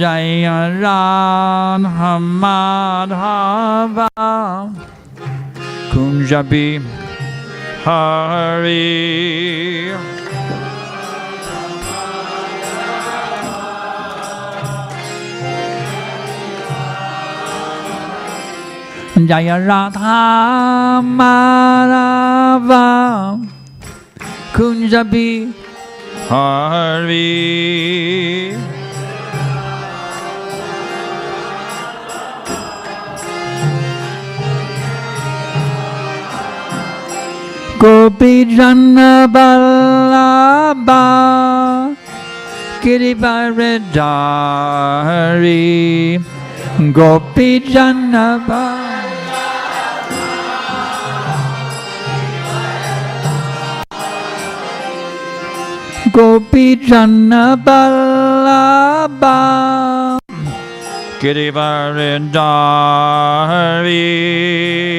Jaya Radha Madhava Kunja Bihari Jaya Radha Madhava Kunja Bihari Gopi Jana Balaba Gopi Jana Balaba Gopi Jana Balaba Girivaradari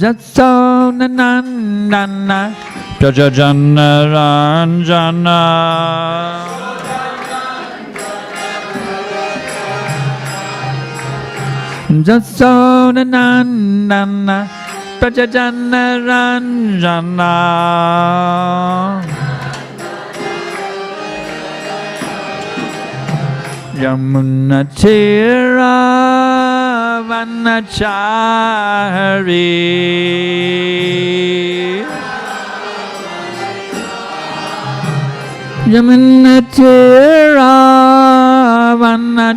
Jatso nanandana Jajajana Ranjana Jatso nanandana Jajajana Ranjana Yamuna Tira Vanachari Yamuna Tira Vanachari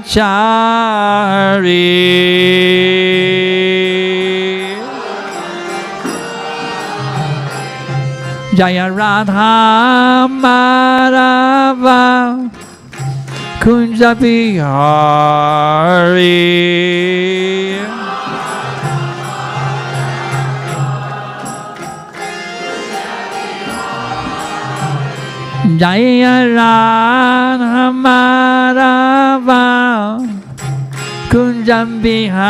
Jaya Radha Madhava Kunja Bihari Jaya Radha Madhava Kunja Bihari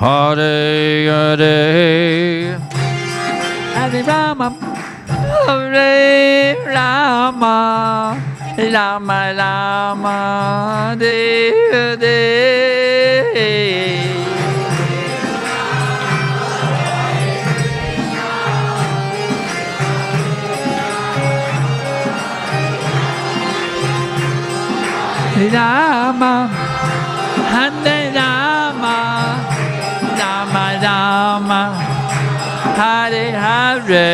Hare Hare, Hare Rama, Hare Rama, Rama Rama, Hare Hare. Rama, Hare Rama, Rama, Hare Hare,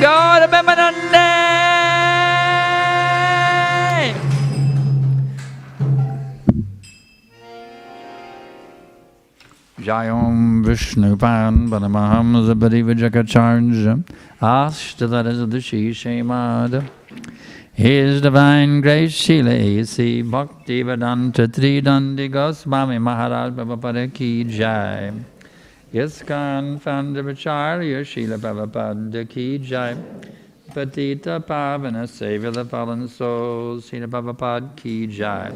Gaura Bemanande. Jayom Vishnu Pan Paramaham Zabari Vijakacharja Ashtadarazadushi Shemada His Divine Grace Srila A.C. Bhakti Vedanta Tridandi Goswami Maharaj Prabhupada Ki Jai ISKCON Founder Acharya Srila Prabhupada Ki Jai Patita Pavana Savior of the Fallen Souls Srila Prabhupada Ki Jai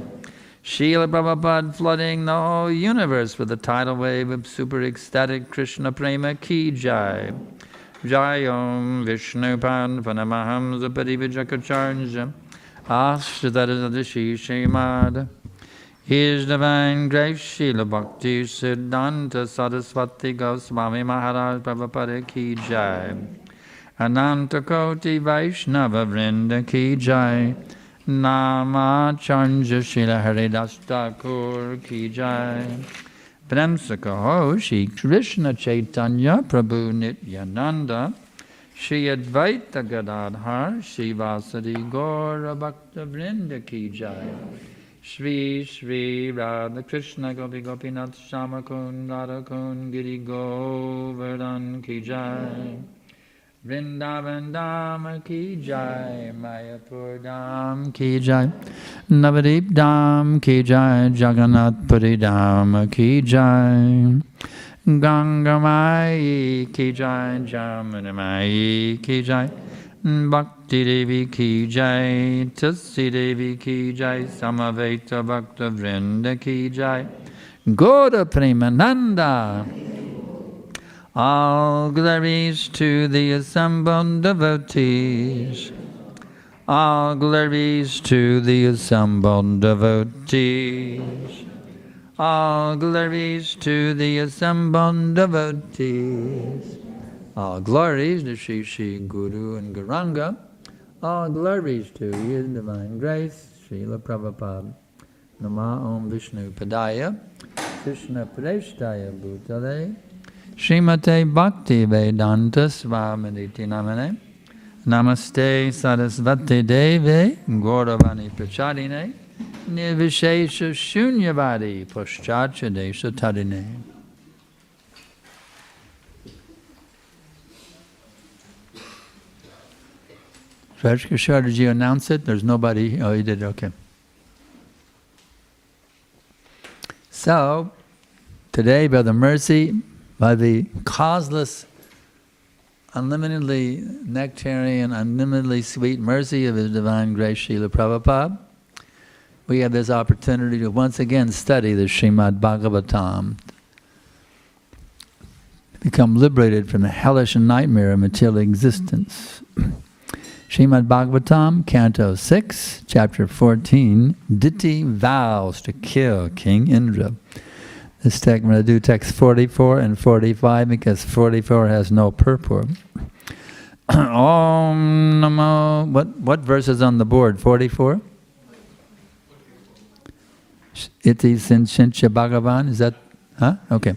Srila Prabhupada flooding the whole universe with a tidal wave of super ecstatic Krishna Prema Ki Jai. Jayom Vishnu Pan Panamaham Zapati Vijakacharja Ashtadadashi Shemad His Divine Grace Srila Bhakti Siddhanta Saraswati Goswami Maharaj Prabhupada Ki Jai. Ananta Koti Vaishnava Vrinda Ki Jai. Namacharya Srila Haridas Thakur Ki Jai. Brahmsaka Shri Krishna Chaitanya Prabhu Nityananda. Shri Advaita Gadadhar Shri Bhakta Vrinda Ki Jai Shri Shri Radha Krishna Gopi Gopinath Shama Kun Radha Kun Giri Govardhan Ki Jai Vrindavan Dham Ki Jai, Mayapur Dham Ki Jai, Navadip Dham Ki Jai, Jagannath Puri Dham Ki Jai, Ganga Mai Ki Jai, Jamuna Mai Ki Jai, Bhakti Devi Ki Jai, Tusi Devi Ki Jai, Samaveta Bhakta Vrinda Ki Jai, Goda Premananda. All glories to the assembled devotees. All glories to the assembled devotees. All glories to the assembled devotees. All glories to Sri Sri Guru and Gauranga. All glories to His Divine Grace, Srila Prabhupada. Nama Om Vishnu Padaya, Krishna Preshtaya Bhutale. Srimate Bhakti Vedanta Svaminiti Namane Namaste Sarasvati Deve Gauravani Prachadine Nirvishesha Shunyavadi Pushchacha Desha Tadine Raj Kishore, did you announce it? There's nobody. Oh, you did. Okay. So, today, by the Mercy, by the causeless, unlimitedly nectarian, unlimitedly sweet mercy of His Divine Grace, Srila Prabhupada, we have this opportunity to once again study the Srimad Bhagavatam, become liberated from the hellish nightmare of material existence. Srimad Bhagavatam, Canto 6, Chapter 14, Diti vows to kill King Indra. This text, I'm going to do text 44 and 45 because 44 has no purport. Om Namo. What what verse is on the board? Forty four. Iti Sinchincha Bhagavan. Is that? Huh? Okay.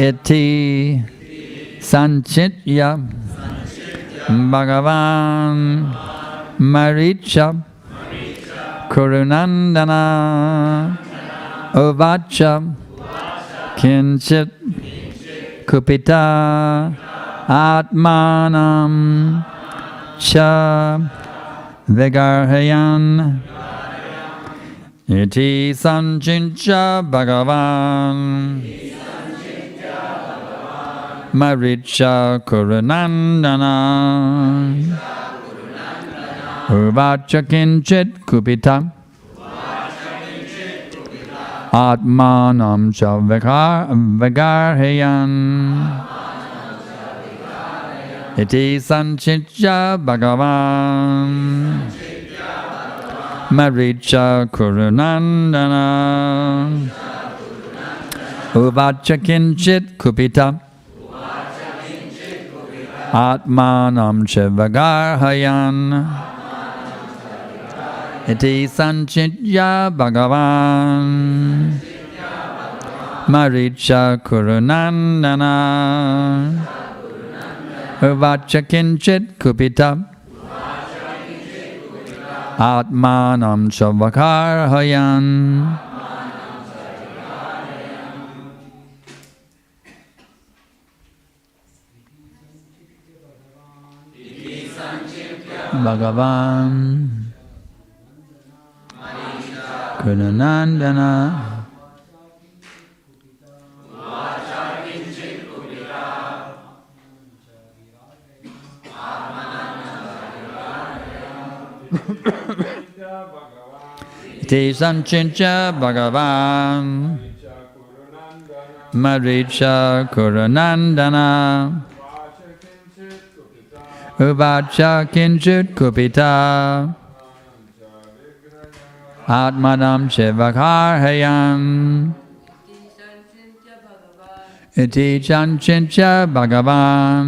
Iti Sanchitya Bhagavan Maricha Kurunandana Uvacha Kinchit Kupita Atmanam Cha Vigarhayan Iti Sanchincha Bhagavan Maricha Kurunandana Uvacha Kinchit Kupita Atmanam Cha Vigarhayan Iti Sanchitya Bhagavan. Maricha Kurunandana Uvacha Kinchit Kupita आत्मानं च वगाहयन्। इति सञ्चिज्ञा भगवान्। मरीच कुरुनन्दना उवाच किञ्चित् कुपिता। आत्मानं च वगाहयन्। Bhagavan Kunanandana Te Sanchincha Bhagavan Maricha Kurunandana อุบาชากินจุดกุปิตาอาตมานามเชวคาหยังอิติจันชินจะบากวาม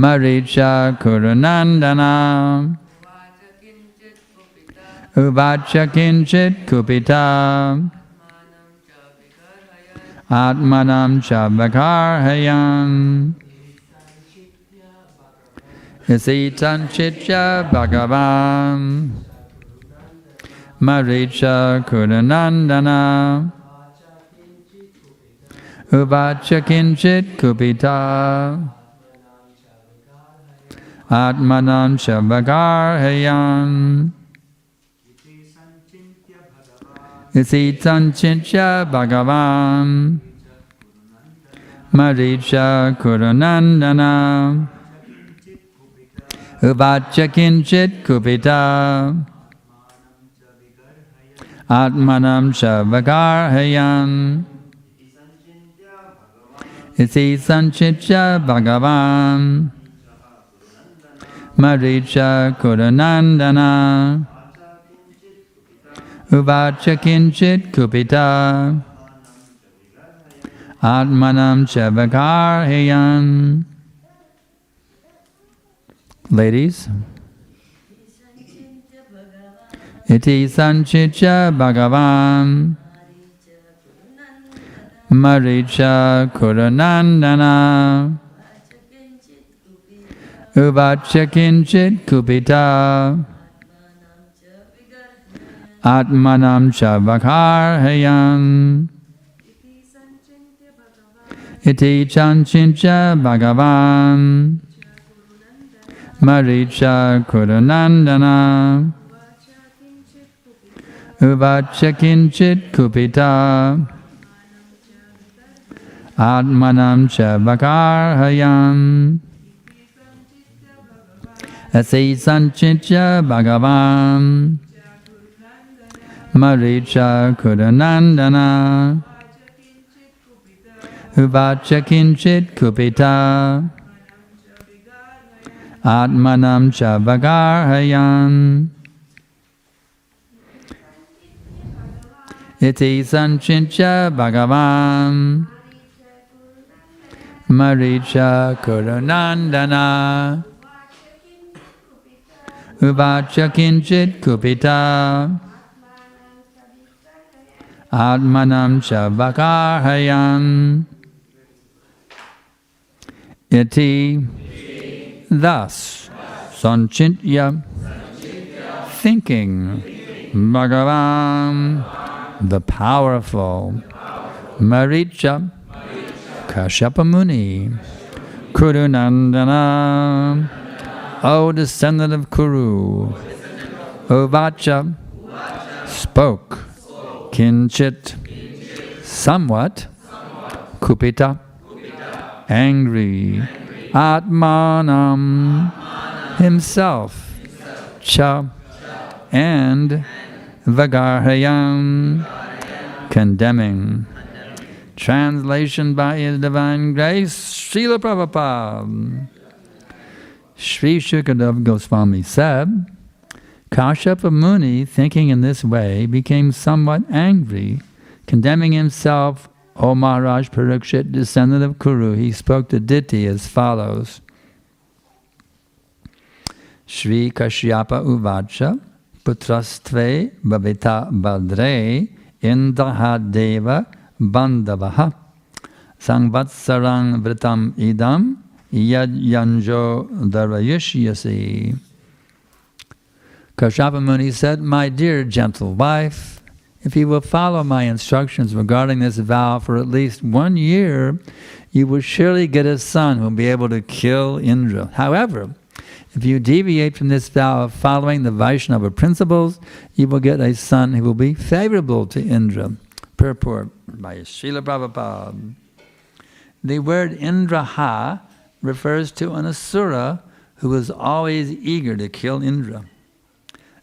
มาริชาคุรนันดานามอุบาชกินจิตคุปิตาอาตมานามชาบคาหยัง Isitan Chitya Bhagavan. Maricha Kurunandana Uvacha Kinchit Kupita. Atmanam Chavakharhayam Isitan Chitya Bhagavan. Maricha Kurunandana Uvacha Kinchit Kupita. Atmanam Chavagarhayan Isi Sanchitya Bhagavan. Maricha Kurunandana Uvacha Kinchit Kupita. Atmanam Chavagarhayan Ladies, Iti Sanchicha Bhagavan. Maricha Kurunandana Uvacha Kinchit Kupita. Atmanam Chavakharhayam Iti Chanchincha Bhagavan Maricha Kurunandana Uvacha Kinchit Kupita Atmanam cha vakarhayan. Asi sanchitya bhagavan. Maricha kudanandana. Uvacha kinchit kupita. Atmanam cha vagarhayan. Iti sanchincha bhagavan. Maricha kurunandana. Uvacha kinchit kupita. Atmanam chavakarhayan. Iti thus sanchintya thinking Bhagavan the powerful Maricha Kashyapa Muni Kurunandana O descendant of Kuru Uvacha spoke Kinchit somewhat Kupita angry Atmanam himself Cha and Vagarhayam condemning. Translation by His Divine Grace, Srila Prabhupada. Sri Shukadev Goswami said, Kashyapa Muni, thinking in this way, became somewhat angry, condemning himself, O Maharaj Parikshit, descendant of Kuru. He spoke to Diti as follows. Shri Kashyapa Uvacha Putrastve Bhavita Badre Indahadeva Bandavaha Sangvatsarang Vritam Idam Yad Yanjo Darayishyasi. Kashyapa Muni said, My dear gentle wife, if you will follow my instructions regarding this vow for at least one year, you will surely get a son who will be able to kill Indra. However, if you deviate from this vow of following the Vaishnava principles, you will get a son who will be favorable to Indra. Purport by Srila Prabhupada. The word Indraha refers to an asura who is always eager to kill Indra.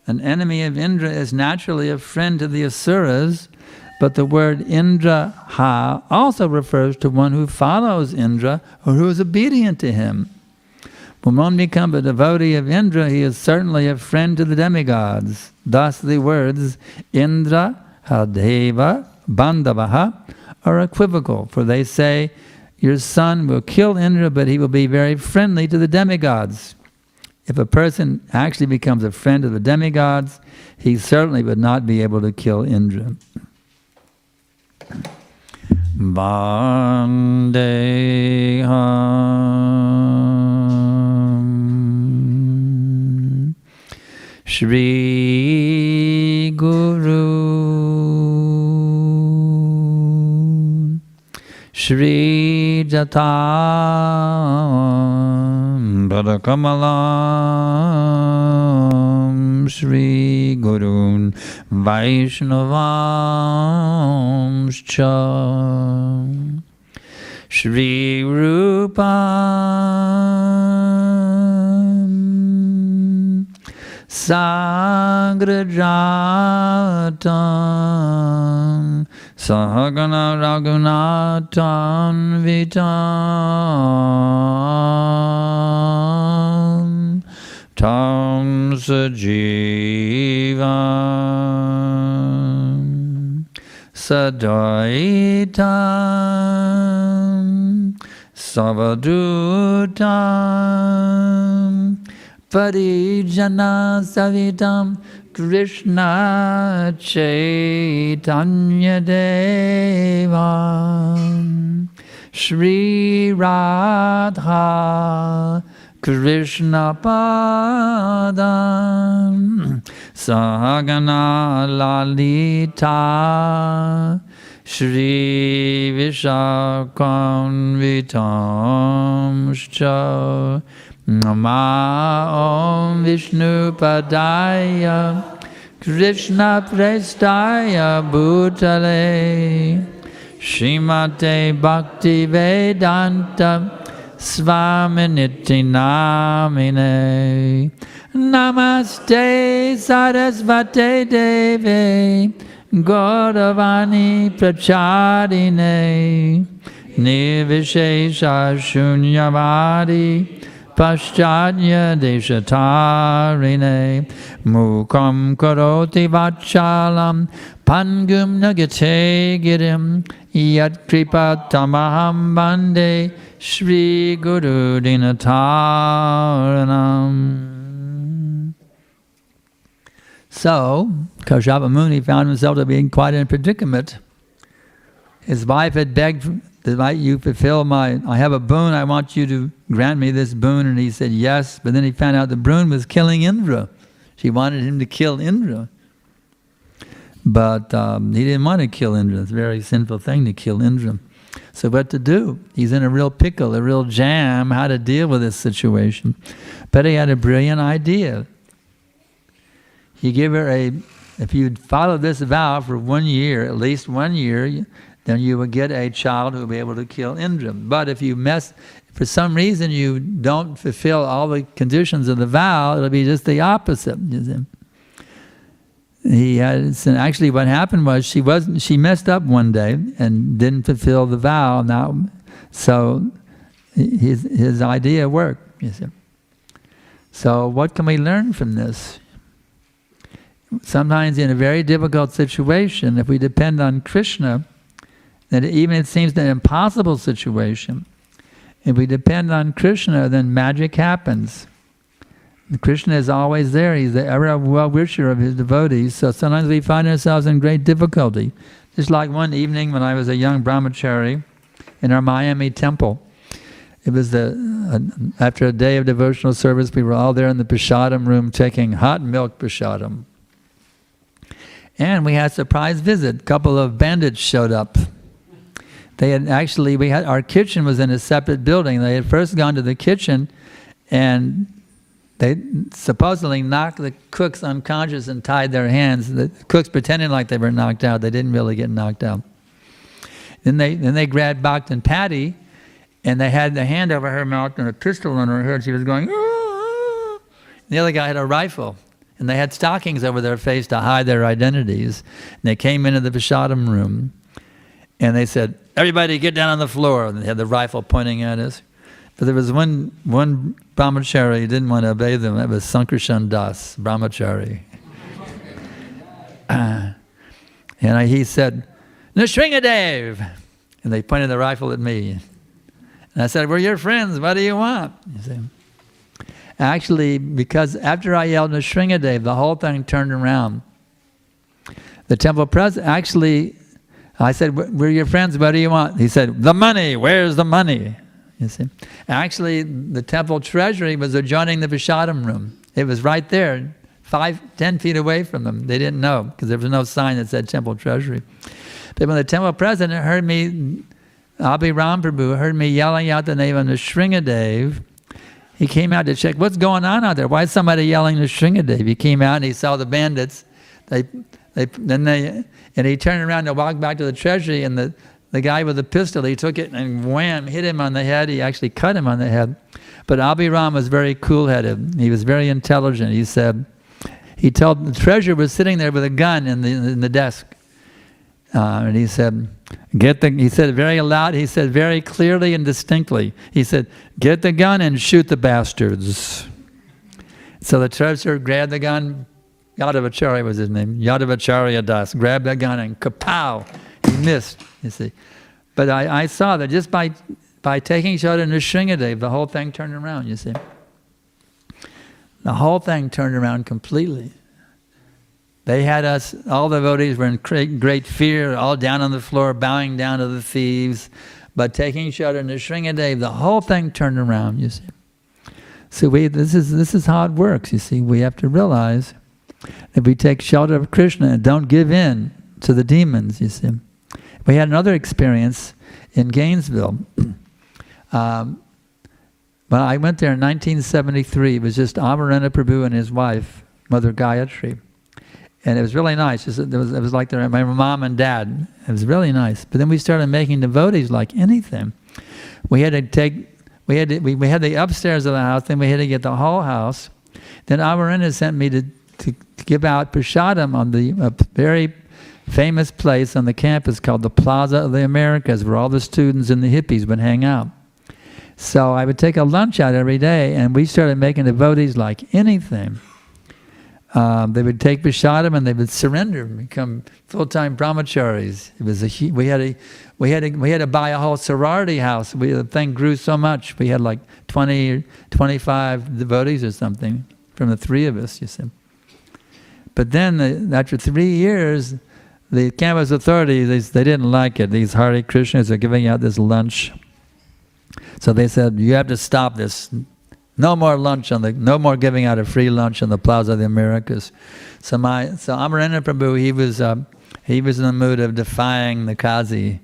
An enemy of Indra is naturally a friend to the asuras, but the word Indraha also refers to one who follows Indra or who is obedient to him. When one becomes a devotee of Indra, he is certainly a friend to the demigods. Thus the words Indra, Hadeva, Bandavaha are equivocal, for they say, Your son will kill Indra, but he will be very friendly to the demigods. If a person actually becomes a friend of the demigods, he certainly would not be able to kill Indra. Vandeham Shri Guru. Shri Jatam Padakamalam Shri Gurun Vaishnavamscha Shri Rupam Sagrajatam Sahagana Raghunatan Vitam Tam Sajivam Sadaitam Savadutam Parijana Savitam कृष्णचैतन्यदेवा श्रीव्राधा कृष्णपादा सगनालालिता। श्रीविशाकान्वितांश्च नमां विष्णुपदाय कृष्णपृष्टाय भूतले श्रीमते भक्तिवेदान्तं स्वामित्यमस्ते सरस्वते देवे गौरवाणी प्रचारिण निर्विशेष शून्यवारि Paschadya Deshatarine Mukam Karoti Vachalam Pangum Nagate Girim Yat Kripa Tamaham Bande Shri Guru Dinataranam So, Kashyapa Muni found himself to be in quite a predicament. His wife had begged that you fulfill my, I have a boon, I want you to grant me this boon. And he said yes, but then he found out the boon was killing Indra. She wanted him to kill Indra. But um, he didn't want to kill Indra. It's a very sinful thing to kill Indra. So what to do? He's in a real pickle, a real jam, how to deal with this situation. But he had a brilliant idea. He gave her a, if you'd follow this vow for one year, at least one year, then you will get a child who will be able to kill Indra. But if you mess, for some reason you don't fulfill all the conditions of the vow, it'll be just the opposite. He had, actually what happened was she wasn't. she messed up one day and didn't fulfill the vow. Now, so his his idea worked. You see. So what can we learn from this? Sometimes in a very difficult situation, if we depend on Krishna, that even it seems an impossible situation, if we depend on Krishna, then magic happens. Krishna is always there. He's the ever well wisher of his devotees. So sometimes we find ourselves in great difficulty. Just like one evening when I was a young brahmachari in our Miami temple. It was the uh, after a day of devotional service, we were all there in the prasadam room taking hot milk prasadam. And we had a surprise visit. A couple of bandits showed up. They had actually, we had, our kitchen was in a separate building. They had first gone to the kitchen and they supposedly knocked the cooks unconscious and tied their hands. The cooks pretending like they were knocked out. They didn't really get knocked out. Then they, then they grabbed Bhaktan Patty and they had the hand over her mouth and a pistol in her head. She was going, Aah! the other guy had a rifle. And they had stockings over their face to hide their identities. And they came into the Prasadam room and they said, everybody get down on the floor. And they had the rifle pointing at us. But there was one, one brahmachari who didn't want to obey them. That was Sankarshan Das, brahmachari. uh, and I, he said, Nrsingadev. And they pointed the rifle at me. And I said, we're your friends. What do you want? You see? Actually, because after I yelled Nrsingadev, the whole thing turned around. The temple president, actually, I said, we're your friends, what do you want? He said, the money, where's the money? You see? Actually, the temple treasury was adjoining the Prasadam room. It was right there, five, ten feet away from them. They didn't know, because there was no sign that said temple treasury. But when the temple president heard me, Abhiram Prabhu, heard me yelling out the name of Nrsingadev, he came out to check, what's going on out there? Why is somebody yelling Nrsingadev? He came out and he saw the bandits. They, they, then they, and he turned around to walk back to the treasury, and the, the guy with the pistol, he took it and wham, hit him on the head. He actually cut him on the head. But Abhiram was very cool-headed. He was very intelligent. He said, he told, the treasurer was sitting there with a gun in the, in the desk. Uh, and he said, get the, he said very loud, he said very clearly and distinctly, he said, get the gun and shoot the bastards. So the treasurer grabbed the gun, Yadavacharya was his name, Yadavacharya Das, grabbed that gun and kapow, he missed, you see. But I, I saw that just by, by taking shelter in Nrsingadev, the whole thing turned around, you see. The whole thing turned around completely. They had us, all the devotees were in great, great fear, all down on the floor, bowing down to the thieves. But taking shelter in Nrsingadev, the whole thing turned around, you see. So we, this, is, this is how it works, you see. We have to realize if we take shelter of Krishna and don't give in to the demons, you see. We had another experience in Gainesville. um, I went there in 1973, it was just Amarendra Prabhu and his wife, Mother Gayatri. and it was really nice. It was, it was like my mom and dad. It was really nice. But then we started making devotees like anything. We had to take, we had to, we, we had the upstairs of the house, then we had to get the whole house. Then Amarendra sent me to, to, give out prasadam on the very famous place on the campus called the Plaza of the Americas, where all the students and the hippies would hang out. So I would take a lunch out every day, and we started making devotees like anything. Um, they would take prasadam and they would surrender and become full-time brahmacharis. It was a we had a we had a, we had to buy a whole sorority house. We, the thing grew so much. We had like 20 25 devotees or something from the three of us. You see. But then the, after three years, the campus authorities, they, they didn't like it. These Hare Krishnas are giving out this lunch. So they said, you have to stop this no more lunch on the, no more giving out a free lunch on the Plaza of the Americas. So my, so Amarendra Prabhu, he was, uh, he was in the mood of defying the Kazi.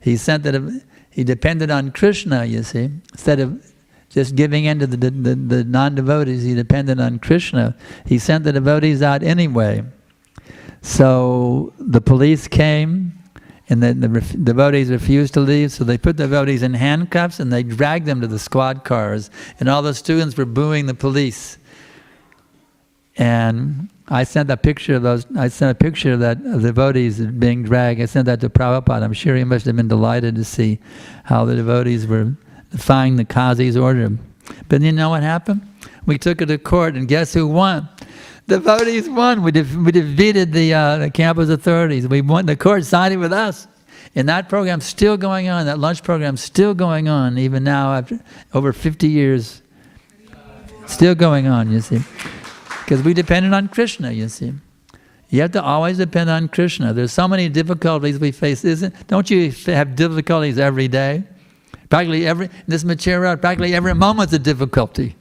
He sent that, he depended on Krishna, you see, instead of just giving in to the, the, the non-devotees, he depended on Krishna. He sent the devotees out anyway. So the police came, and the, the ref devotees refused to leave, so they put the devotees in handcuffs and they dragged them to the squad cars. And all the students were booing the police. And I sent a picture of those. I sent a picture of that of the devotees being dragged. I sent that to Prabhupada. I'm sure he must have been delighted to see how the devotees were defying the Kazi's order. But you know what happened? We took it to court, and guess who won? The devotees won. We, we defeated the, uh, the campus authorities. We won. The court sided with us. And that program's still going on. That lunch program's still going on, even now after over 50 years. Still going on, you see. Because we depended on Krishna, you see. You have to always depend on Krishna. There's so many difficulties we face. Isn't, don't you have difficulties every day? Practically every, this material, practically every moment's a difficulty.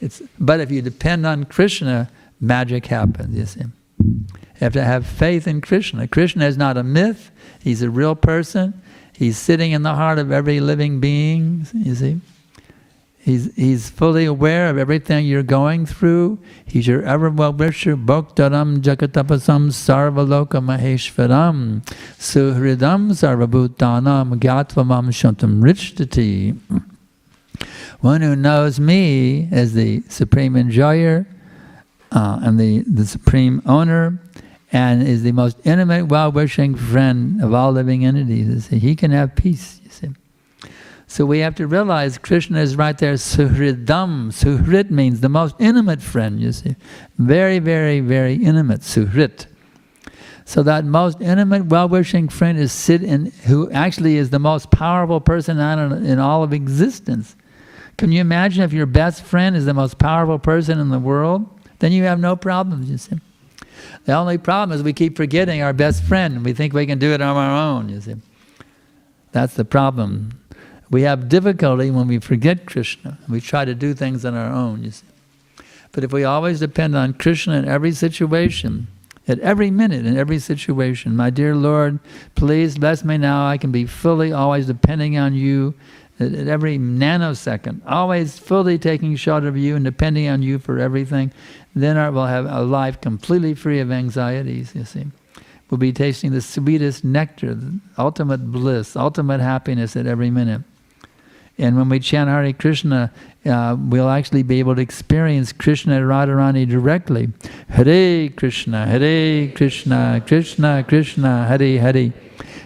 It's, but if you depend on Krishna, magic happens, you see. You have to have faith in Krishna. Krishna is not a myth, he's a real person. He's sitting in the heart of every living being, you see. He's, he's fully aware of everything you're going through. He's your ever well-wisher, Bhoktaram Jagatapasam Sarvaloka Maheshvaram Suhridam Sarvabhutanam Gatvamam Shantam Richtati. One who knows me as the supreme enjoyer, uh, and the, the supreme owner and is the most intimate, well-wishing friend of all living entities. He can have peace, you see. So we have to realize Krishna is right there, suhridam. Suhrit means the most intimate friend, you see. Very, very, very intimate, suhrit. So that most intimate, well-wishing friend is sit in, who actually is the most powerful person in all of existence. Can you imagine if your best friend is the most powerful person in the world? then you have no problems, you see. The only problem is we keep forgetting our best friend we think we can do it on our own, you see. That's the problem. We have difficulty when we forget Krishna. We try to do things on our own, you see. But if we always depend on Krishna in every situation, at every minute, in every situation, my dear Lord, please bless me now. I can be fully always depending on you at, every nanosecond, always fully taking shelter of you and depending on you for everything then our, we'll have a life completely free of anxieties, you see. We'll be tasting the sweetest nectar, the ultimate bliss, ultimate happiness at every minute. And when we chant Hare Krishna, uh, we'll actually be able to experience Krishna Radharani directly. Hare Krishna, Hare Krishna, Krishna Krishna, Hare Hare.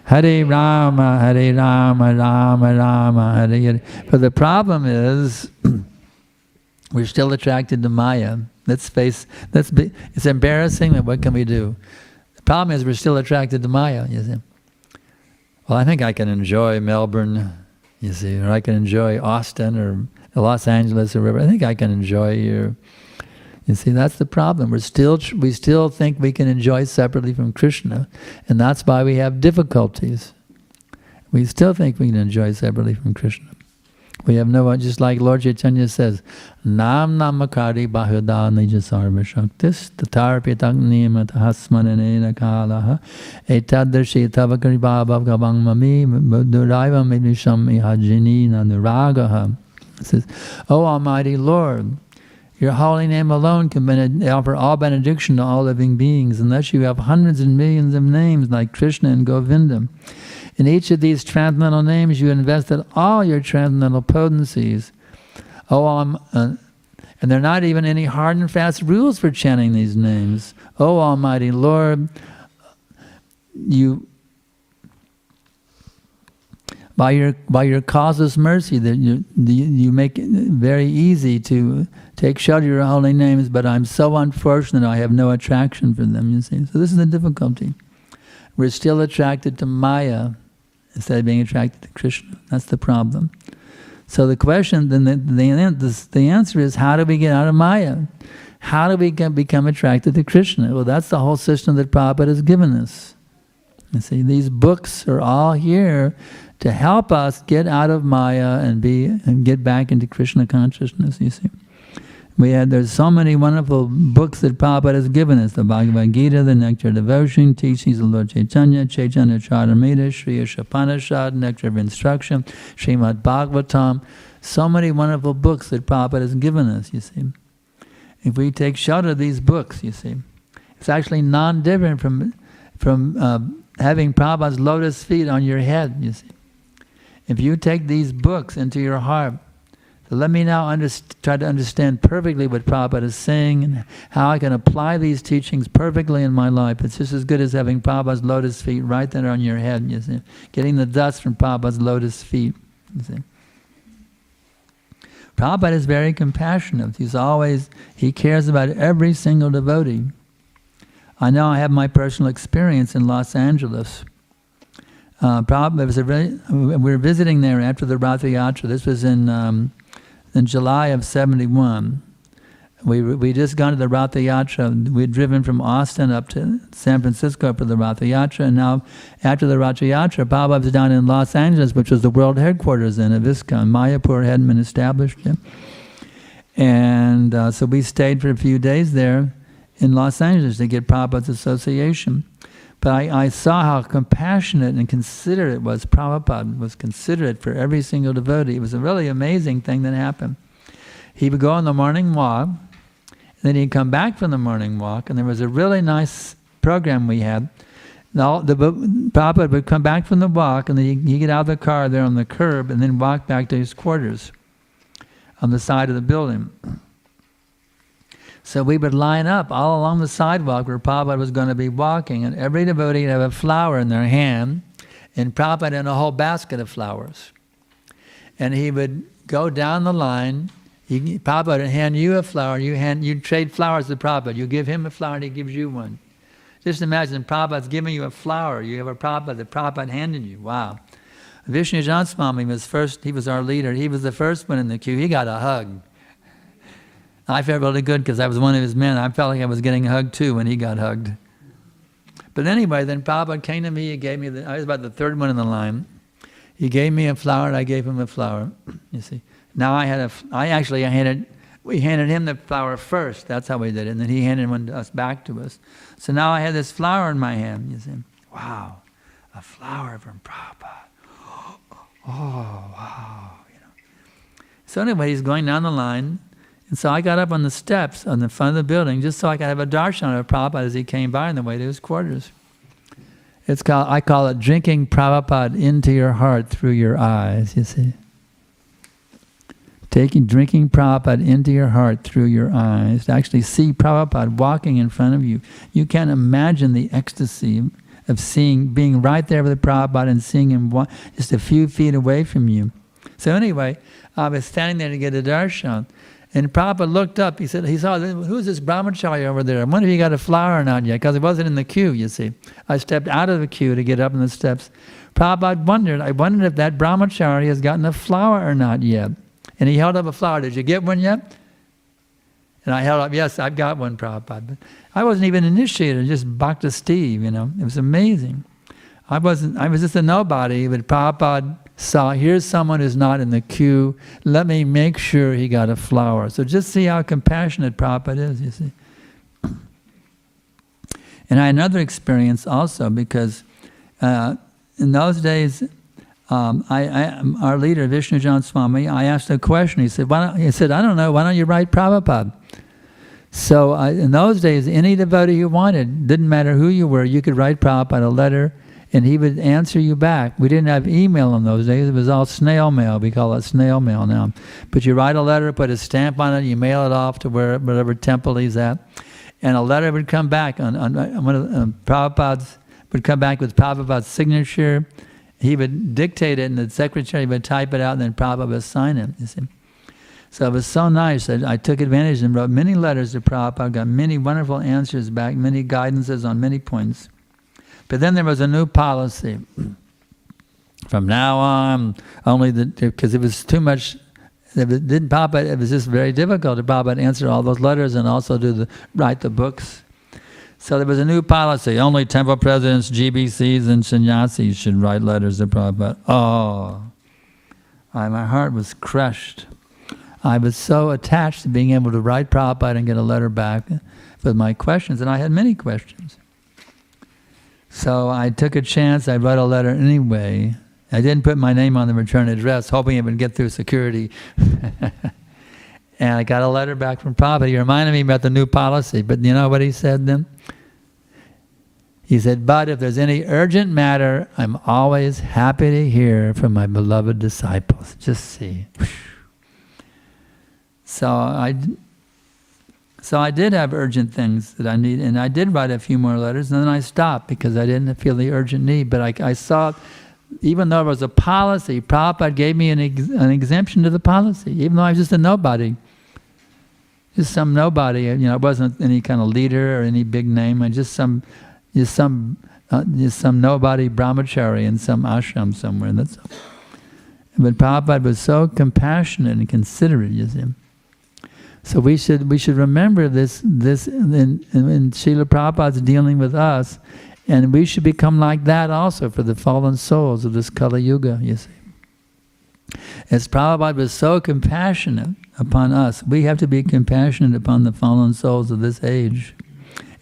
Hare Rama, Hare Rama, Rama Rama, Hare Hare. But the problem is, we're still attracted to Maya. Let's face, let's be, it's embarrassing, but what can we do? The problem is we're still attracted to Maya, you see. Well, I think I can enjoy Melbourne, you see, or I can enjoy Austin or Los Angeles or wherever. I think I can enjoy. You see, that's the problem. We're still, we still think we can enjoy separately from Krishna, and that's why we have difficulties. We still think we can enjoy separately from Krishna. We have no, one, just like Lord Chaitanya says, Nam namakari bahuda nija sarva shaktis tatarpitak nimatah smananena kalaha etadarshi tavakari bhabav gavang mami duraiva midvisham ihajini nanuragaha. It says, O Almighty Lord, Your holy name alone can offer all benediction to all living beings, unless you have hundreds and millions of names like Krishna and Govinda. In each of these transcendental names, you invested all your transcendental potencies. Oh, uh, and there are not even any hard and fast rules for chanting these names. Oh, Almighty Lord, you by your by your causeless mercy that you you you make it very easy to take shelter of your holy names, but I'm so unfortunate I have no attraction for them, you see. So this is the difficulty. We're still attracted to Maya instead of being attracted to Krishna. That's the problem. So the question, then the, the, the answer is how do we get out of Maya? How do we get, become attracted to Krishna? Well, that's the whole system that Prabhupada has given us. You see, these books are all here to help us get out of Maya and be and get back into Krishna consciousness. You see, we had there's so many wonderful books that Prabhupada has given us: the Bhagavad Gita, the Nectar of Devotion, Teachings of Lord Chaitanya, Chaitanya Charitamrita, Sri Ishopanishad, Nectar of Instruction, Srimad Bhagavatam. So many wonderful books that Prabhupada has given us. You see, if we take shelter of these books, you see, it's actually non-different from from uh, having Prabhupada's lotus feet on your head. You see. If you take these books into your heart, let me now try to understand perfectly what Prabhupada is saying and how I can apply these teachings perfectly in my life. It's just as good as having Prabhupada's lotus feet right there on your head, you see. Getting the dust from Prabhupada's lotus feet, you see. Prabhupada is very compassionate. He's always, he cares about every single devotee. I know I have my personal experience in Los Angeles. Uh, it was a we were visiting there after the Ratha Yatra. This was in um, in July of '71. We we just gone to the Ratha Yatra. We'd driven from Austin up to San Francisco for the Ratha Yatra, and now after the Ratha Yatra, Prabhupada was down in Los Angeles, which was the world headquarters in ISKCON. Mayapur hadn't been established yet, and uh, so we stayed for a few days there in Los Angeles to get Prabhupada's association. But I, I, saw how compassionate and considerate it was Prabhupada, was considerate for every single devotee. It was a really amazing thing that happened. He would go on the morning walk, and then he'd come back from the morning walk, and there was a really nice program we had. Now, the, Prabhupada would come back from the walk, and then he'd, he'd get out of the car there on the curb, and then walk back to his quarters on the side of the building. So we would line up all along the sidewalk where Prabhupada was going to be walking, and every devotee would have a flower in their hand, and Prabhupada in a whole basket of flowers. And he would go down the line. He, Prabhupada would hand you a flower. You hand you trade flowers to Prabhupada. You give him a flower, and he gives you one. Just imagine Prabhupada's giving you a flower. You have a Prabhupada that Prabhupada handed you. Wow. Vishnu Swami was first. He was our leader. He was the first one in the queue. He got a hug. I felt really good because I was one of his men. I felt like I was getting hugged too when he got hugged. But anyway, then Papa came to me. He gave me. The, I was about the third one in the line. He gave me a flower, and I gave him a flower. You see. Now I had a. I actually I handed. We handed him the flower first. That's how we did it. And then he handed one to us back to us. So now I had this flower in my hand. You see. Wow, a flower from Prabhupada. Oh wow. You know. So anyway, he's going down the line. And so I got up on the steps on the front of the building just so I could have a darshan of Prabhupada as he came by on the way to his quarters. It's called, I call it drinking Prabhupada into your heart through your eyes, you see. Taking, drinking Prabhupada into your heart through your eyes. To actually see Prabhupada walking in front of you. You can't imagine the ecstasy of seeing, being right there with Prabhupada and seeing him just a few feet away from you. So anyway, I was standing there to get a darshan. And Prabhupada looked up. He said, he saw, who's this brahmachari over there? I wonder if he got a flower or not yet, because it wasn't in the queue, you see. I stepped out of the queue to get up in the steps. Prabhupada wondered, I wondered if that brahmachari has gotten a flower or not yet. And he held up a flower. Did you get one yet? And I held up, yes, I've got one, Prabhupada. But I wasn't even initiated, just Bhakta Steve, you know. It was amazing. I wasn't, I was just a nobody, but Prabhupada saw, here's someone who's not in the queue. Let me make sure he got a flower. So just see how compassionate Prabhupada is, you see. And I had another experience also because uh, in those days, um, I, I, our leader, Vishnujana Swami, I asked a question. He said, why don't, he said, I don't know, why don't you write Prabhupada? So I, in those days, any devotee you wanted, didn't matter who you were, you could write Prabhupada a letter and he would answer you back. We didn't have email in those days. It was all snail mail. We call it snail mail now. But you write a letter, put a stamp on it, you mail it off to where, whatever temple he's at, and a letter would come back on, on, on one of um, Prabhupada's, would come back with Prabhupada's signature. He would dictate it, and the secretary would type it out, and then Prabhupada would sign it, you see. So it was so nice that I took advantage and wrote many letters to Prabhupada, got many wonderful answers back, many guidances on many points. But then there was a new policy. From now on, only the because it was too much. If It didn't pop it. It was just very difficult to pop it, answer all those letters, and also do the write the books. So there was a new policy. Only temple presidents, GBCs, and sannyasis should write letters to Prabhupada. Oh, I, my heart was crushed. I was so attached to being able to write Prabhupada and get a letter back with my questions, and I had many questions. So I took a chance. I wrote a letter anyway. I didn't put my name on the return address, hoping it would get through security. and I got a letter back from Prabhupada. He reminded me about the new policy. But you know what he said then? He said, But if there's any urgent matter, I'm always happy to hear from my beloved disciples. Just see. So I, so I did have urgent things that I need, and I did write a few more letters, and then I stopped because I didn't feel the urgent need. But I, I saw, even though it was a policy, Prabhupada gave me an, ex, an exemption to the policy, even though I was just a nobody. Just some nobody, you know, I wasn't any kind of leader or any big name. I just some, just some, uh, just some nobody brahmachari in some ashram somewhere. That's all. But Prabhupada was so compassionate and considerate, you see. So we should we should remember this this in, in Srila Prabhupada's dealing with us, and we should become like that also for the fallen souls of this Kali Yuga. You see, as Prabhupada was so compassionate upon us, we have to be compassionate upon the fallen souls of this age,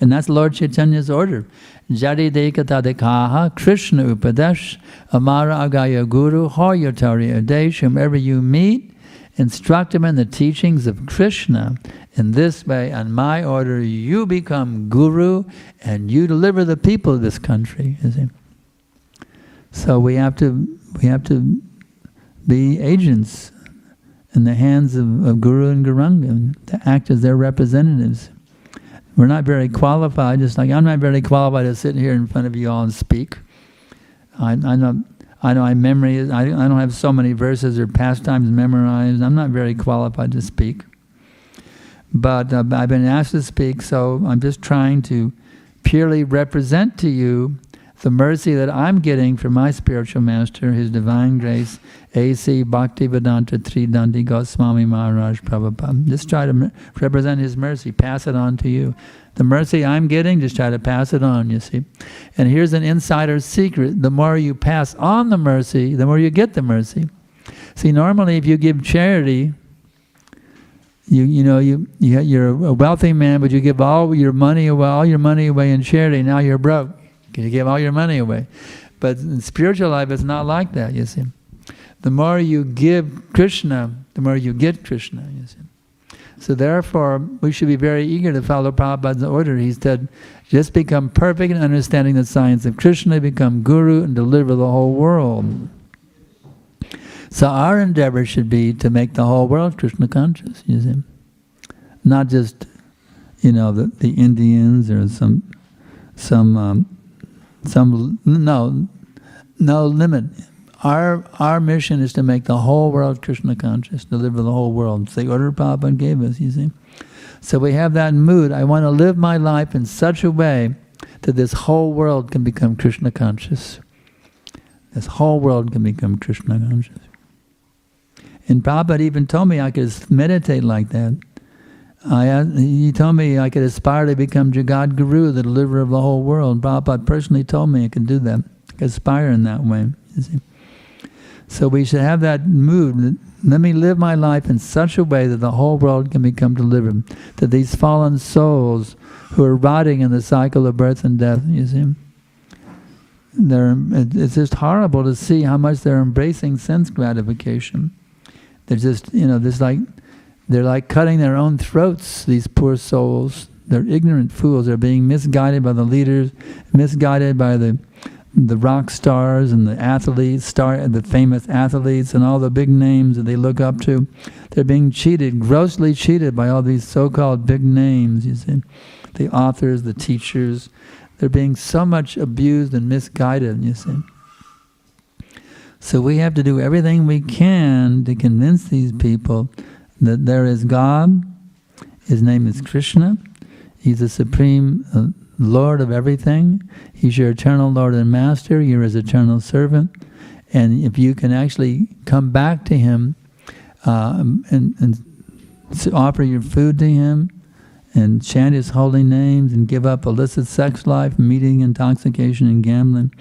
and that's Lord Chaitanya's order. Jari dekatadikaha Krishna upadesh amara agaya guru hoyatari adesh whomever you meet instruct him in the teachings of Krishna. In this way, on my order, you become guru and you deliver the people of this country. So we have to we have to be agents in the hands of, of Guru and Gauranga to act as their representatives. We're not very qualified, just like I'm not very qualified to sit here in front of you all and speak. I, I know I I memory I, I don't have so many verses or pastimes memorized. I'm not very qualified to speak. But uh, I've been asked to speak, so I'm just trying to purely represent to you the mercy that I'm getting from my spiritual master, His Divine Grace, A.C. Bhaktivedanta Tridandi Goswami Maharaj Prabhupada. Just try to represent His mercy, pass it on to you. The mercy I'm getting, just try to pass it on, you see. And here's an insider's secret. The more you pass on the mercy, the more you get the mercy. See, normally if you give charity, you you know you, you you're a wealthy man, but you give all your money away, all your money away in charity. Now you're broke you give all your money away. But in spiritual life, it's not like that. You see, the more you give Krishna, the more you get Krishna. You see. So therefore, we should be very eager to follow Prabhupada's order. He said, just become perfect in understanding the science of Krishna, become guru, and deliver the whole world. So our endeavor should be to make the whole world Krishna conscious, you see. Not just, you know, the, the Indians or some, some, um, some, no, no limit our our mission is to make the whole world Krishna conscious, deliver the whole world. It's the order Prabhupada gave us, you see. So we have that mood. I want to live my life in such a way that this whole world can become Krishna conscious. This whole world can become Krishna conscious. And Prabhupada even told me I could meditate like that. I, uh, he told me I could aspire to become Jagat Guru, the deliverer of the whole world. Prabhupada personally told me I could do that. I could aspire in that way. You see. So we should have that mood. Let me live my life in such a way that the whole world can become delivered. That these fallen souls who are rotting in the cycle of birth and death, you see, they're it's just horrible to see how much they're embracing sense gratification. They're just you know there's like they're like cutting their own throats. These poor souls. They're ignorant fools. They're being misguided by the leaders, misguided by the the rock stars and the athletes, star the famous athletes and all the big names that they look up to. They're being cheated, grossly cheated by all these so-called big names. You see, the authors, the teachers. They're being so much abused and misguided. You see. So we have to do everything we can to convince these people that there is God. His name is Krishna. He's the supreme. Uh, Lord of everything. He's your eternal Lord and Master. You're His eternal servant. And if you can actually come back to Him uh, and, and offer your food to Him and chant His holy names and give up illicit sex life, meeting, intoxication, and gambling,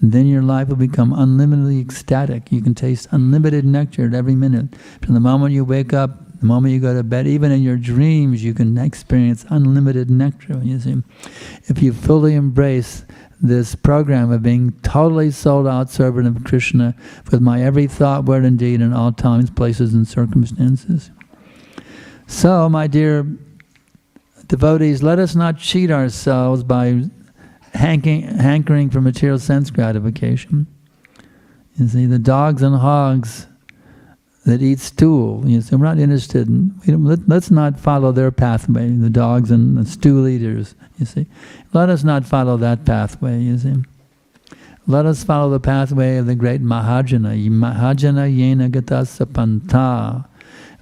then your life will become unlimitedly ecstatic. You can taste unlimited nectar at every minute. From the moment you wake up the moment you go to bed, even in your dreams, you can experience unlimited nectar. You see, if you fully embrace this program of being totally sold out servant of Krishna with my every thought, word, and deed in all times, places, and circumstances. So, my dear devotees, let us not cheat ourselves by hankering for material sense gratification. You see, the dogs and hogs that eat stool. You see, we're not interested in, you know, let, us not follow their pathway, the dogs and the stool eaters, you see. Let us not follow that pathway, you see. Let us follow the pathway of the great Mahajana, Mahajana Yena Gata Sapanta.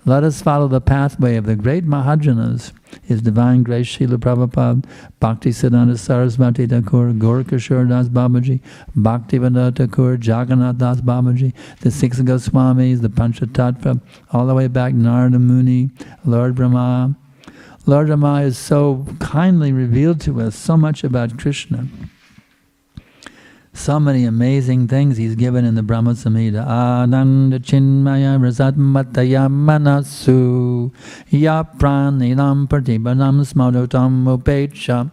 Let us follow the pathway of the great Mahajanas, His Divine Grace Srila Prabhupada, Bhakti Siddhanta Sarasvati Thakur, Gaurkishore Das Babaji, Bhakti Thakur, Jagannath Das Babaji, the six Goswamis, the Panchatattva, all the way back Narada Muni, Lord Brahma. Lord Brahma is so kindly revealed to us so much about Krishna so many amazing things he's given in the Brahma Samhita. Ananda Chinmaya Rasatmataya Manasu Ya Pranilam Pratibanam Smadotam Upecha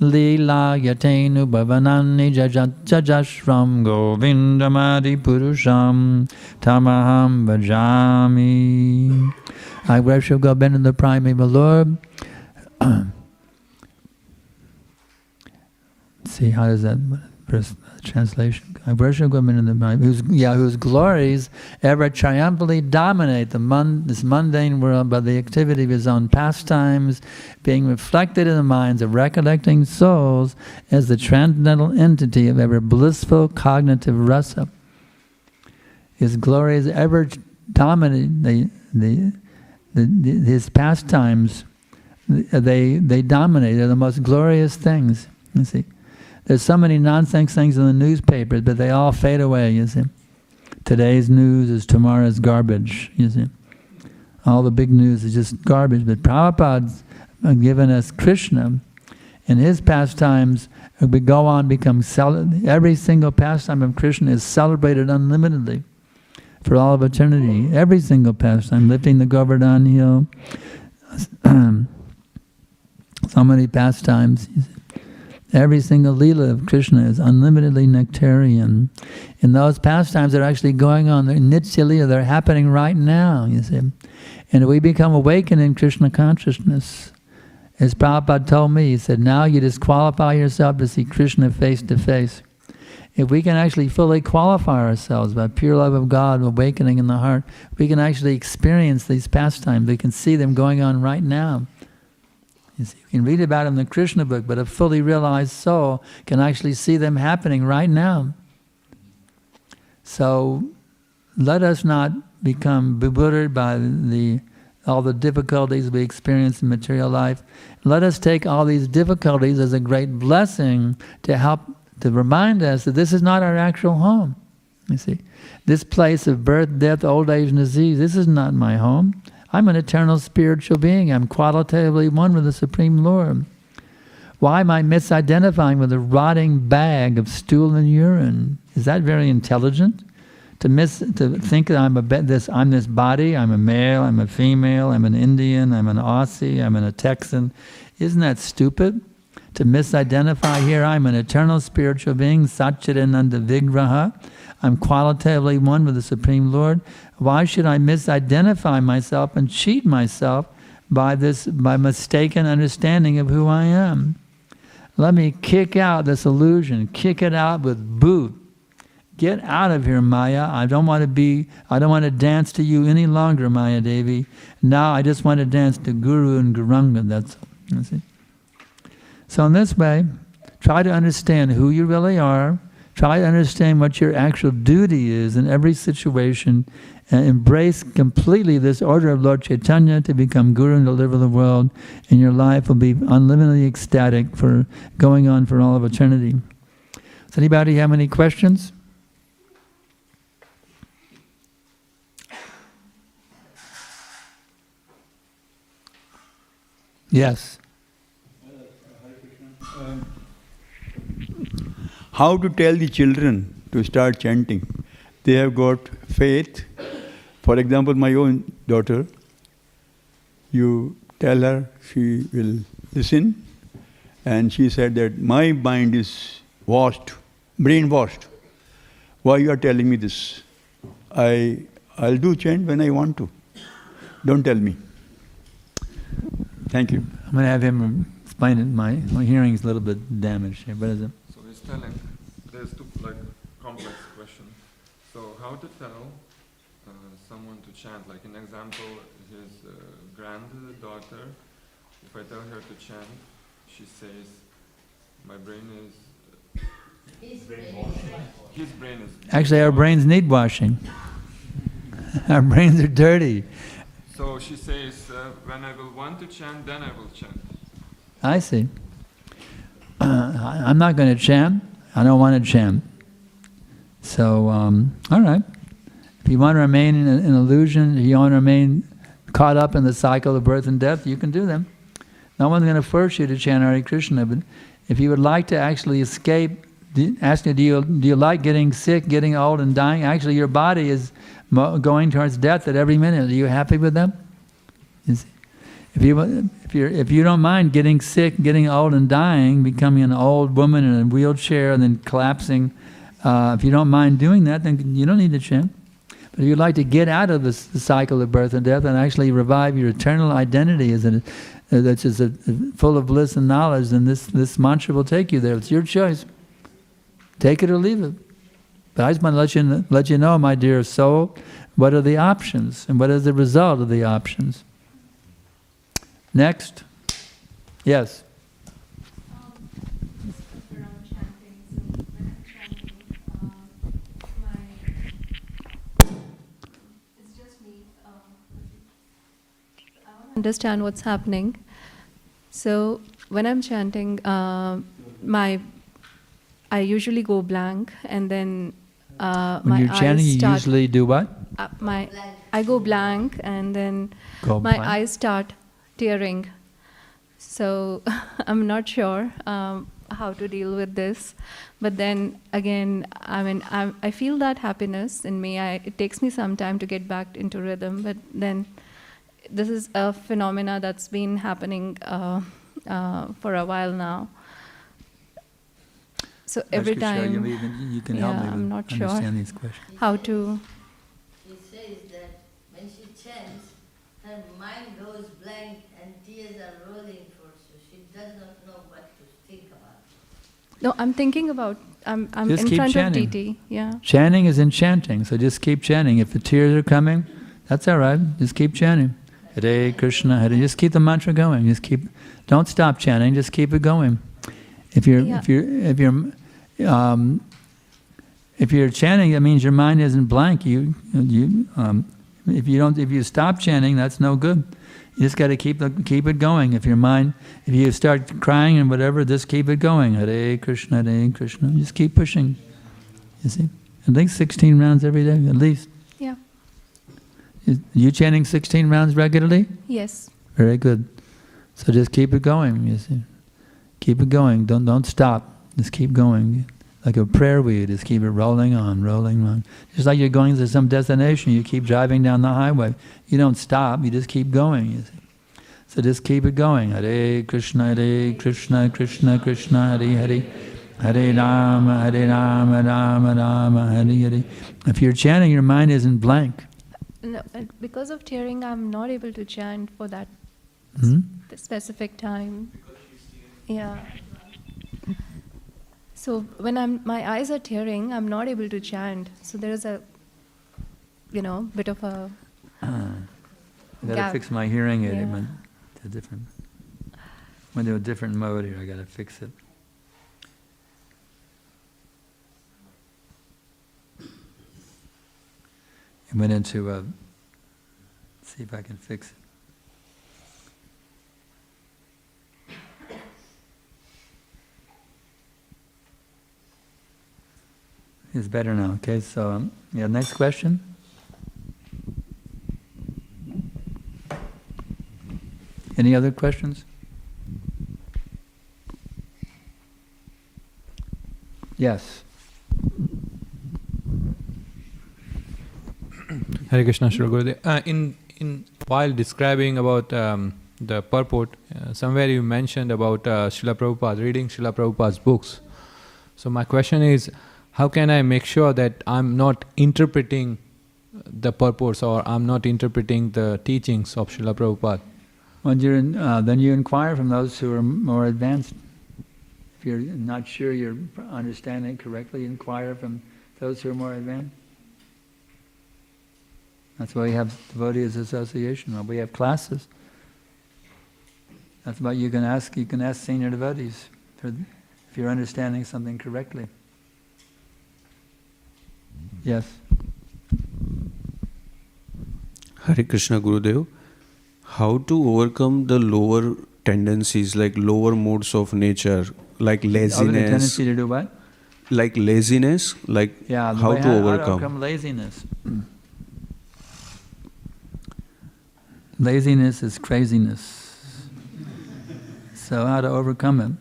Lila Yatenu Bhavanani Jajashram Govindamadi Purusham Tamaham Bhajami. I worship Govinda the primeval Lord. see, how does that verse? Translation. I worship women in the mind, whose yeah, whose glories ever triumphantly dominate the mun, this mundane world by the activity of his own pastimes, being reflected in the minds of recollecting souls as the transcendental entity of ever blissful cognitive rasa. His glories ever dominate the, the, the, the his pastimes. They they dominate. They're the most glorious things. You see. There's so many nonsense things in the newspapers, but they all fade away, you see. Today's news is tomorrow's garbage, you see. All the big news is just garbage. But Prabhupada's given us Krishna, and his pastimes we go on become every single pastime of Krishna is celebrated unlimitedly for all of eternity. Every single pastime, lifting the Govardhan hill, so many pastimes. Every single lila of Krishna is unlimitedly nectarian. And those pastimes are actually going on, they're nitya lila, they're happening right now, you see. And we become awakened in Krishna consciousness. As Prabhupada told me, he said, now you disqualify yourself to see Krishna face to face. If we can actually fully qualify ourselves by pure love of God awakening in the heart, we can actually experience these pastimes. We can see them going on right now. You, see, you can read about them in the Krishna book, but a fully realized soul can actually see them happening right now. So let us not become bewildered by the all the difficulties we experience in material life. Let us take all these difficulties as a great blessing to help to remind us that this is not our actual home. You see, this place of birth, death, old age, and disease, this is not my home. I'm an eternal spiritual being. I'm qualitatively one with the Supreme Lord. Why am I misidentifying with a rotting bag of stool and urine? Is that very intelligent? To miss, to think that I'm a this, I'm this body. I'm a male. I'm a female. I'm an Indian. I'm an Aussie. I'm an, a Texan. Isn't that stupid? to misidentify here. I'm an eternal spiritual being, Satchidananda Vigraha. I'm qualitatively one with the Supreme Lord. Why should I misidentify myself and cheat myself by this by mistaken understanding of who I am? Let me kick out this illusion, kick it out with boot. Get out of here, Maya. I don't want to be, I don't want to dance to you any longer, Maya Devi. Now I just want to dance to Guru and Gauranga. That's you see. So in this way, try to understand who you really are. Try to understand what your actual duty is in every situation embrace completely this order of Lord Chaitanya to become Guru and deliver the world, and your life will be unlimitedly ecstatic for going on for all of eternity. Does anybody have any questions? Yes. How to tell the children to start chanting? They have got faith. For example, my own daughter, you tell her, she will listen, and she said that my mind is washed, brainwashed. Why you are telling me this? I I'll do chant when I want to. Don't tell me. Thank you. I'm going to have him explain it. My, my hearing is a little bit damaged here. What is it? So he's telling, there's two like complex questions. So how to tell uh, someone to chant? Like an example, his uh, granddaughter, if I tell her to chant, she says, my brain is, his brain is. Actually, our brains need washing. Our brains are dirty. So she says, uh, when I will want to chant, then I will chant. I see. Uh, I'm not going to chant. I don't want to chant. So, um, all right. If you want to remain in an illusion, if you want to remain caught up in the cycle of birth and death, you can do them. No one's going to force you to chant Hare Krishna, but if you would like to actually escape, ask you, do you, do you like getting sick, getting old, and dying? Actually, your body is going towards death at every minute. Are you happy with them? If you if you if you don't mind getting sick, getting old, and dying, becoming an old woman in a wheelchair and then collapsing, uh, if you don't mind doing that, then you don't need to chant. But if you'd like to get out of this, the cycle of birth and death and actually revive your eternal identity as a, uh, that's just a, a, full of bliss and knowledge, then this, this mantra will take you there. It's your choice. Take it or leave it. But I just want to let you, let you know, my dear soul, what are the options and what is the result of the options. Next. Yes. Understand what's happening. So when I'm chanting, uh, my I usually go blank, and then uh, when my you're chanting, eyes start, you usually do what? Uh, my I go blank, and then Go my blank. eyes start tearing. So I'm not sure um, how to deal with this. But then again, I mean, I, I feel that happiness in me. I, it takes me some time to get back into rhythm, but then this is a phenomena that's been happening uh, uh, for a while now. So every Ask Krishna, time, you can, you can help Yeah, me I'm with not sure. these questions. how to She says that when she chants, her mind goes blank and tears are rolling for her. She does not know what to think about. no, I'm thinking about. I'm I'm Just in keep front chanting. of DT. Yeah. Chanting is enchanting, so just keep chanting. If the tears are coming, that's all right. Just keep chanting. Hare Krishna, Hare. Just keep the mantra going. Just keep. Don't stop chanting. Just keep it going. If you're Yeah. if you're if you're um, if you're chanting, that means your mind isn't blank. You you um, if you don't if you stop chanting, that's no good. You just got to keep the, keep it going. If your mind, if you start crying and whatever, just keep it going. Hare Krishna, Hare Krishna. Just keep pushing. You see, at least sixteen rounds every day, at least. Is- You chanting sixteen rounds regularly? Yes. Very good. So just keep it going. You see, keep it going. Don't don't stop. Just keep going. Like a prayer wheel, just keep it rolling on, rolling on. Just like you're going to some destination, you keep driving down the highway. You don't stop. You just keep going. You see. So just keep it going. Hare Krishna, Hare Krishna, Krishna Krishna, Hare Hare. Hare Rama, Hare Rama, Rama Rama, Hare Hare. If you're chanting, your mind isn't blank. No, and because of tearing, I'm not able to chant for that Hmm? the specific time. Yeah. So when I'm my eyes are tearing, I'm not able to chant. So there's a, you know, bit of a. I gotta Gap. fix my hearing aid. It Yeah. went to a different. Went to a different mode here. I gotta fix it. It went into a. See if I can fix it. It's better now. Okay, so um, yeah. Next question. Any other questions? Yes. Hare Krishna, Shri. Uh, in in while describing about um, the purport, uh, somewhere you mentioned about uh, Srila Prabhupada reading Srila Prabhupada's books. So my question is, how can I make sure that I'm not interpreting the purports or I'm not interpreting the teachings of Srila Prabhupada? When in, uh, then you inquire from those who are more advanced. If you're not sure you're understanding correctly, inquire from those who are more advanced. That's why we have devotees association. Well, we have classes. That's why you can ask. You can ask senior devotees for, if you're understanding something correctly. Yes. Hare Krishna Gurudev, how to overcome the lower tendencies like lower modes of nature like laziness tendency to do what? like laziness like Yeah. how to How overcome overcome laziness. Laziness is craziness. So how to overcome it?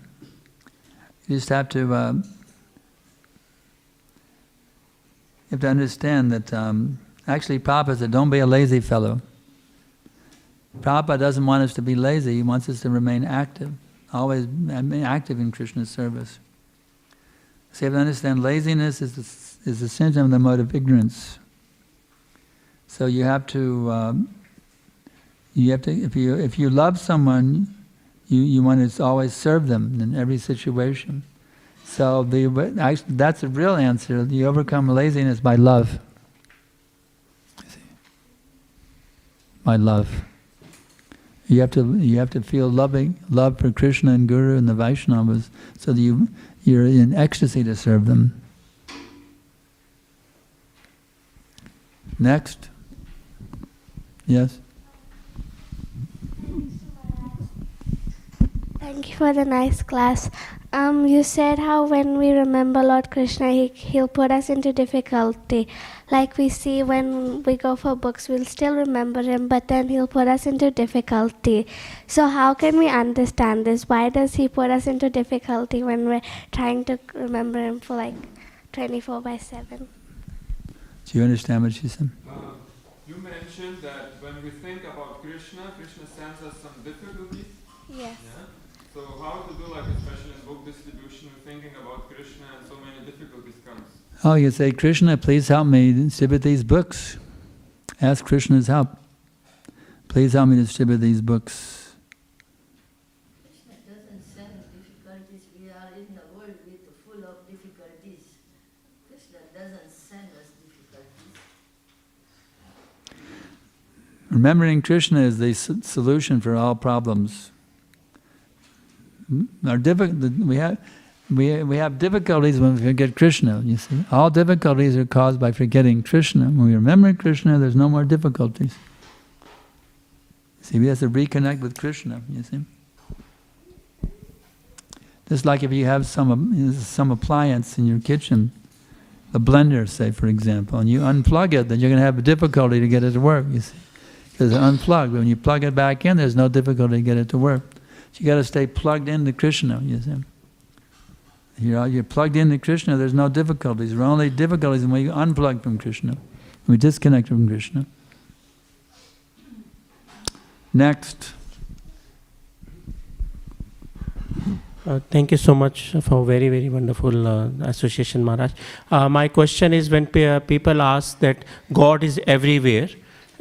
You just have to. Uh, you have to understand that um, actually Prabhupada said, "Don't be a lazy fellow." Prabhupada doesn't want us to be lazy. He wants us to remain active, always active in Krishna's service. So you have to understand laziness is the, is a symptom of the mode of ignorance. So you have to, um, you have to, if you, if you love someone, you, you want to always serve them in every situation. So the, actually, that's the real answer. You overcome laziness by love. By love. You have to you have to feel loving love for Krishna and Guru and the Vaishnavas, so that you you're in ecstasy to serve them. Next. Yes. Thank you for the nice class. Um, you said how when we remember Lord Krishna, he, He'll put us into difficulty. Like we see when we go for books, we'll still remember Him, but then He'll put us into difficulty. So, how can we understand this? Why does He put us into difficulty when we're trying to remember Him for like 24 by 7? Do you understand what she said? Uh, you mentioned that when we think about Krishna, Krishna sends us some difficulties. Yes. Yeah. So how to do like especially in book distribution, we're thinking about Krishna and so many difficulties comes. Oh, you say, Krishna, please help me distribute these books. Ask Krishna's help. Please help me distribute these books. Krishna doesn't send difficulties. We are in the world with full of difficulties. Krishna doesn't send us difficulties. Remembering Krishna is the solution for all problems. Hmm? Our diffi- we have we, we have difficulties when we forget Krishna. You see, all difficulties are caused by forgetting Krishna. When we remember Krishna, there's no more difficulties. See, we have to reconnect with Krishna. You see, just like if you have some some appliance in your kitchen, a blender, say for example, and you unplug it, then you're going to have a difficulty to get it to work. You see, because it's unplugged. When you plug it back in, there's no difficulty to get it to work. So you got to stay plugged into Krishna, you see. You know, you're plugged into Krishna, there's no difficulties. There are only difficulties when you unplug from Krishna, when we disconnect from Krishna. Next. Uh, thank you so much for very very wonderful uh, association maharaj uh, my question is when pe- people ask that god is everywhere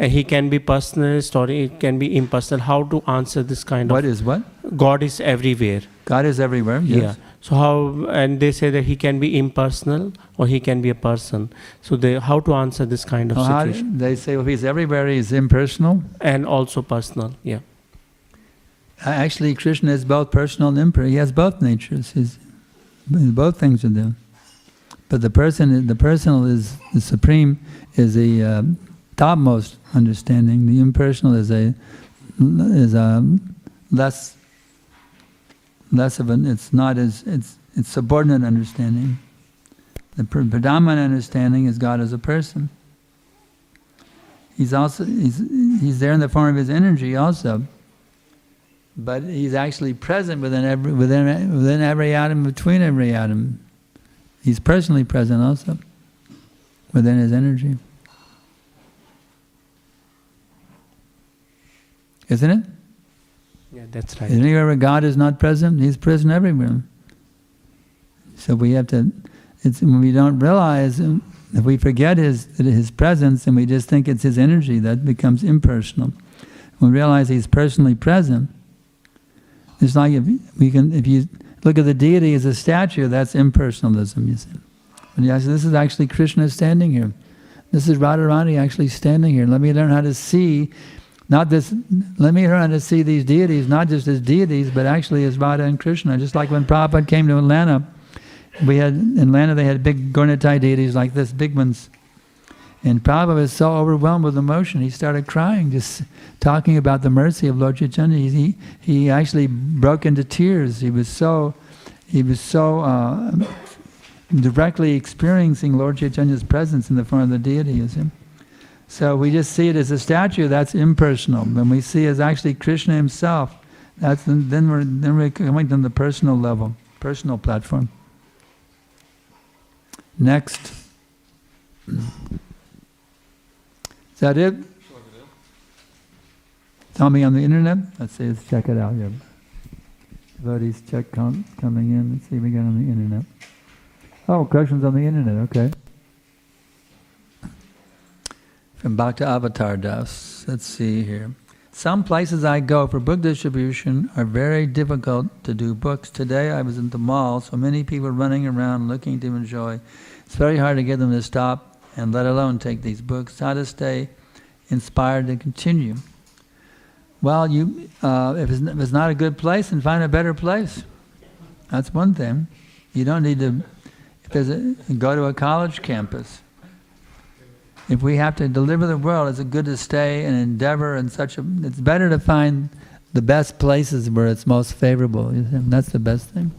and He can be personal or it can be impersonal. How to answer this kind What of is what? God is everywhere? God is everywhere. Yes. Yeah. So how and they say that He can be impersonal or He can be a person. So they how to answer this kind of situation they say, well, he's everywhere, he's impersonal. and also personal. Yeah. Actually, Krishna is both personal and impersonal. He has both natures. He's, both things are there. But the person, the personal is the supreme, is the uh, topmost understanding. The impersonal is a is a less less of an. It's not as it's it's subordinate understanding. The pre- predominant understanding is God as a person. He's also he's he's there in the form of his energy also but he's actually present within every within within every atom between every atom he's personally present also within his energy isn't it Yeah, that's right. anywhere where god is not present he's present everywhere so we have to it's when we don't realize um, if we forget his his presence and we just think it's his energy that becomes impersonal when we realize he's personally present it's like if we can, if you look at the deity as a statue, that's impersonalism. You see, you say, this is actually Krishna standing here. This is Radharani actually standing here. Let me learn how to see, not this. Let me learn to see these deities not just as deities, but actually as Radha and Krishna. Just like when Prabhupada came to Atlanta, we had in Atlanta they had big Gaura-Nitai deities like this, big ones. And Prabhupada was so overwhelmed with emotion, he started crying, just talking about the mercy of Lord Chaitanya. He, he actually broke into tears. He was so, he was so uh, directly experiencing Lord Chaitanya's presence in the form of the deity. You see? So we just see it as a statue. That's impersonal. When we see it as actually Krishna Himself, that's then we're then we're coming to the personal level, personal platform. Next. Is that it? Tell me on the internet. Let's see. Let's check it out here. Devotees check com- coming in. Let's see if we got on the internet. Oh, questions on the internet. Okay. From Bhakta Avatar Das. Let's see here. Some places I go for book distribution are very difficult to do books. Today I was in the mall, so many people running around looking to enjoy. It's very hard to get them to stop and let alone take these books. How to stay inspired to continue. Well, you, uh, if, it's, if it's not a good place, then find a better place. That's one thing. You don't need to. If there's a, go to a college campus. If we have to deliver the world, it's good to stay and endeavor in such a. It's better to find the best places where it's most favorable. That's the best thing.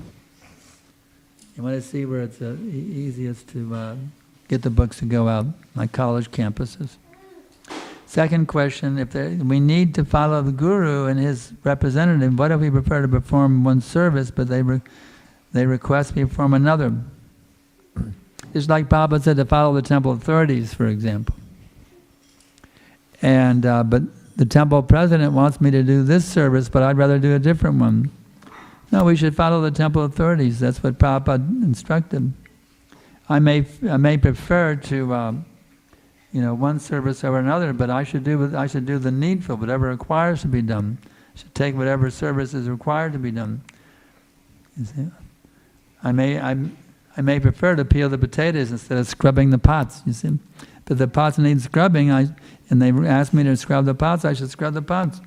You want to see where it's uh, easiest to uh, get the books to go out, like college campuses. Second question, if there, we need to follow the guru and his representative, what if we prefer to perform one service, but they, re, they request we perform another? It's like Baba said to follow the temple authorities, for example. And, uh, but the temple president wants me to do this service, but I'd rather do a different one. No, we should follow the temple authorities. That's what Prabhupada instructed. I may, I may prefer to, um, you know, one service over another, but I should do, I should do the needful, whatever requires to be done. I should take whatever service is required to be done. I may, I, I may prefer to peel the potatoes instead of scrubbing the pots, you see. But the pots need scrubbing, I, and they ask me to scrub the pots, I should scrub the pots.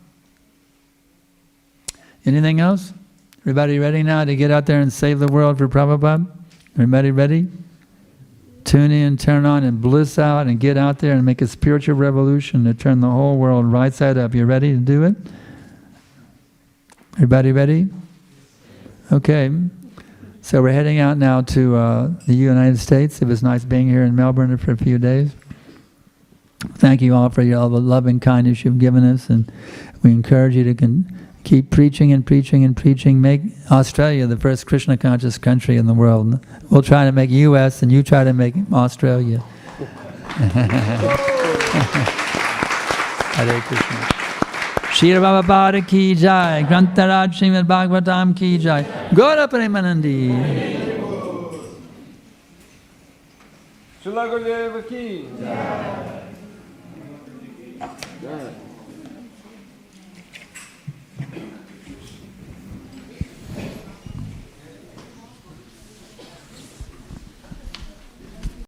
Anything else? Everybody ready now to get out there and save the world for Prabhupada? Everybody ready? Tune in, turn on, and bliss out, and get out there and make a spiritual revolution to turn the whole world right side up. You ready to do it? Everybody ready? Okay. So we're heading out now to uh, the United States. It was nice being here in Melbourne for a few days. Thank you all for your, all the love and kindness you've given us, and we encourage you to con- keep preaching and preaching and preaching. Make Australia the first Krishna conscious country in the world. We'll try to make U.S. and you try to make Australia. Hare Krishna. Shira Prabhupada ki jai, Grantaraj Srimad Bhagavatam ki jai, Gaura Premanandi. Shila Gurudeva ki. Jai.